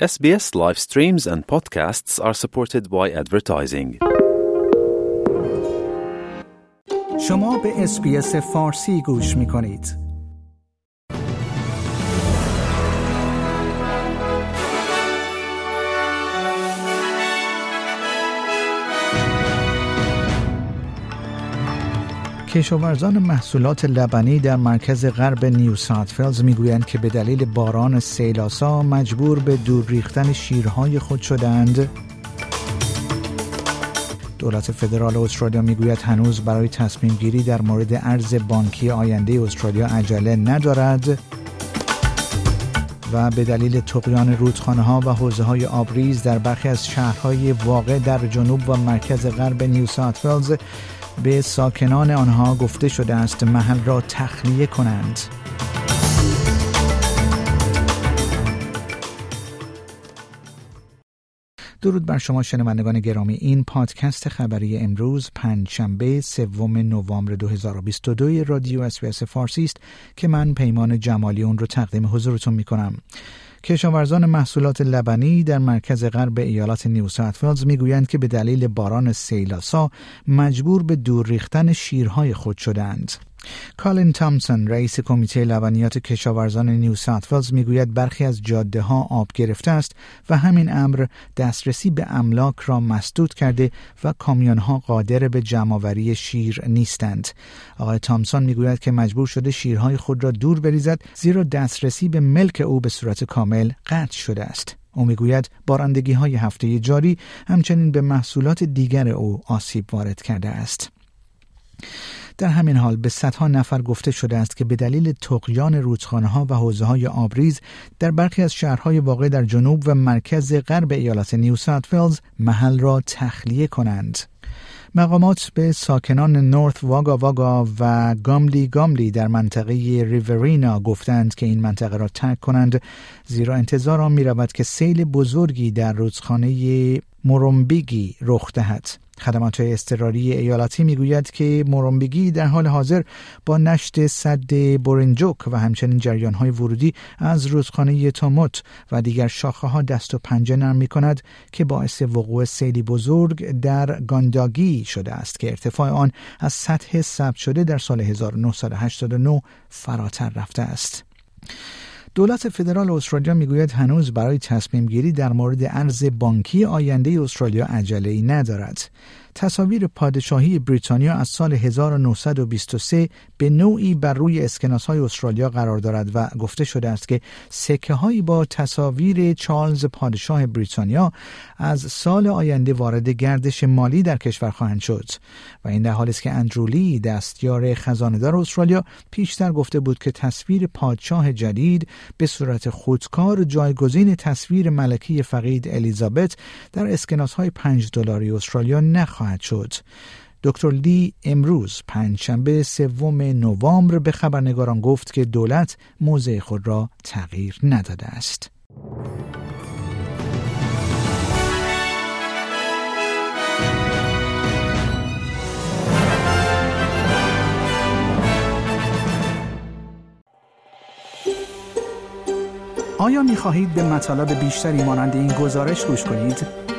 SBS live streams and podcasts are supported by advertising. شما به اسپیس فارسی گوش می کنید. کشاورزان محصولات لبنی در مرکز غرب نیو ساوت می‌گویند که به دلیل باران سیل‌آسا مجبور به دور ریختن شیرهای خود شدند. دولت فدرال استرالیا می‌گوید هنوز برای تصمیم گیری در مورد ارز بانکی آینده استرالیا عجله ندارد و به دلیل تقیان رودخانه ها و حوزه های آبریز در برخی از شهرهای واقع در جنوب و مرکز غرب نیو ساوت به ساکنان آنها گفته شده است محل را تخلیه کنند. درود بر شما شنوندگان گرامی این پادکست خبری امروز پنجشنبه سوم نوامبر 2022 رادیو SBS فارسی است که من پیمان جمالی اون رو تقدیم حضورتون می کنم. کشاورزان محصولات لبنی در مرکز غرب ایالت نیو ساوت می‌گویند که به دلیل باران سیل‌آسا مجبور به دور ریختن شیرهای خود شدند. کالین تامسون رئیس کمیته لبنیات کشاورزان نیو ساوت می‌گوید برخی از جاده ها آب گرفته است و همین امر دسترسی به املاک را مسدود کرده و کامیون ها قادر به جمعآوری شیر نیستند. آقای تامسون می‌گوید که مجبور شده شیرهای خود را دور بریزد زیرا دسترسی به ملک او به صورت کامل قطع شده است. او می‌گوید بارندگی های هفته جاری همچنین به محصولات دیگر او آسیب وارد کرده است. در همین حال به صدها نفر گفته شده است که به دلیل تقیان رودخانه ها و حوزه های آبریز در برخی از شهرهای واقع در جنوب و مرکز غرب ایالت نیو ساوت محل را تخلیه کنند. مقامات به ساکنان نورث واگا واگا و گاملی گاملی در منطقه ریورینا گفتند که این منطقه را ترک کنند زیرا انتظار آن می رود که سیل بزرگی در رودخانه مورومبیگی رخ دهد. خدمات اضطراری ایالتی می‌گوید که مورومبیگی در حال حاضر با نشت صد بورنجوک و همچنین جریان های ورودی از رودخانه توموت و دیگر شاخه ها دست و پنجه نرم می کند که باعث وقوع سیلی بزرگ در گانداگی شده است که ارتفاع آن از سطح ثبت شده در سال 1989 فراتر رفته است. دولت فدرال استرالیا می‌گوید هنوز برای تصمیم گیری در مورد ارز بانکی آینده استرالیا عجله ای ندارد. تصاویر پادشاهی بریتانیا از سال 1923 به نوعی بر روی اسکناس های استرالیا قرار دارد و گفته شده است که سکه با تصاویر چارلز پادشاه بریتانیا از سال آینده وارد گردش مالی در کشور خواهند شد و این در حالی است که اندرولی دستیار خزاندار استرالیا پیشتر گفته بود که تصویر پادشاه جدید به صورت خودکار جایگزین تصویر ملکی فقید الیزابت در اسکناس های 5 دلاری استرالیا نخواهد خواهد شد دکتر لی امروز پنجشنبه سوم نوامبر به خبرنگاران گفت که دولت موضع خود را تغییر نداده است. آیا می خواهید به مطالب بیشتری مانند این گزارش گوش کنید؟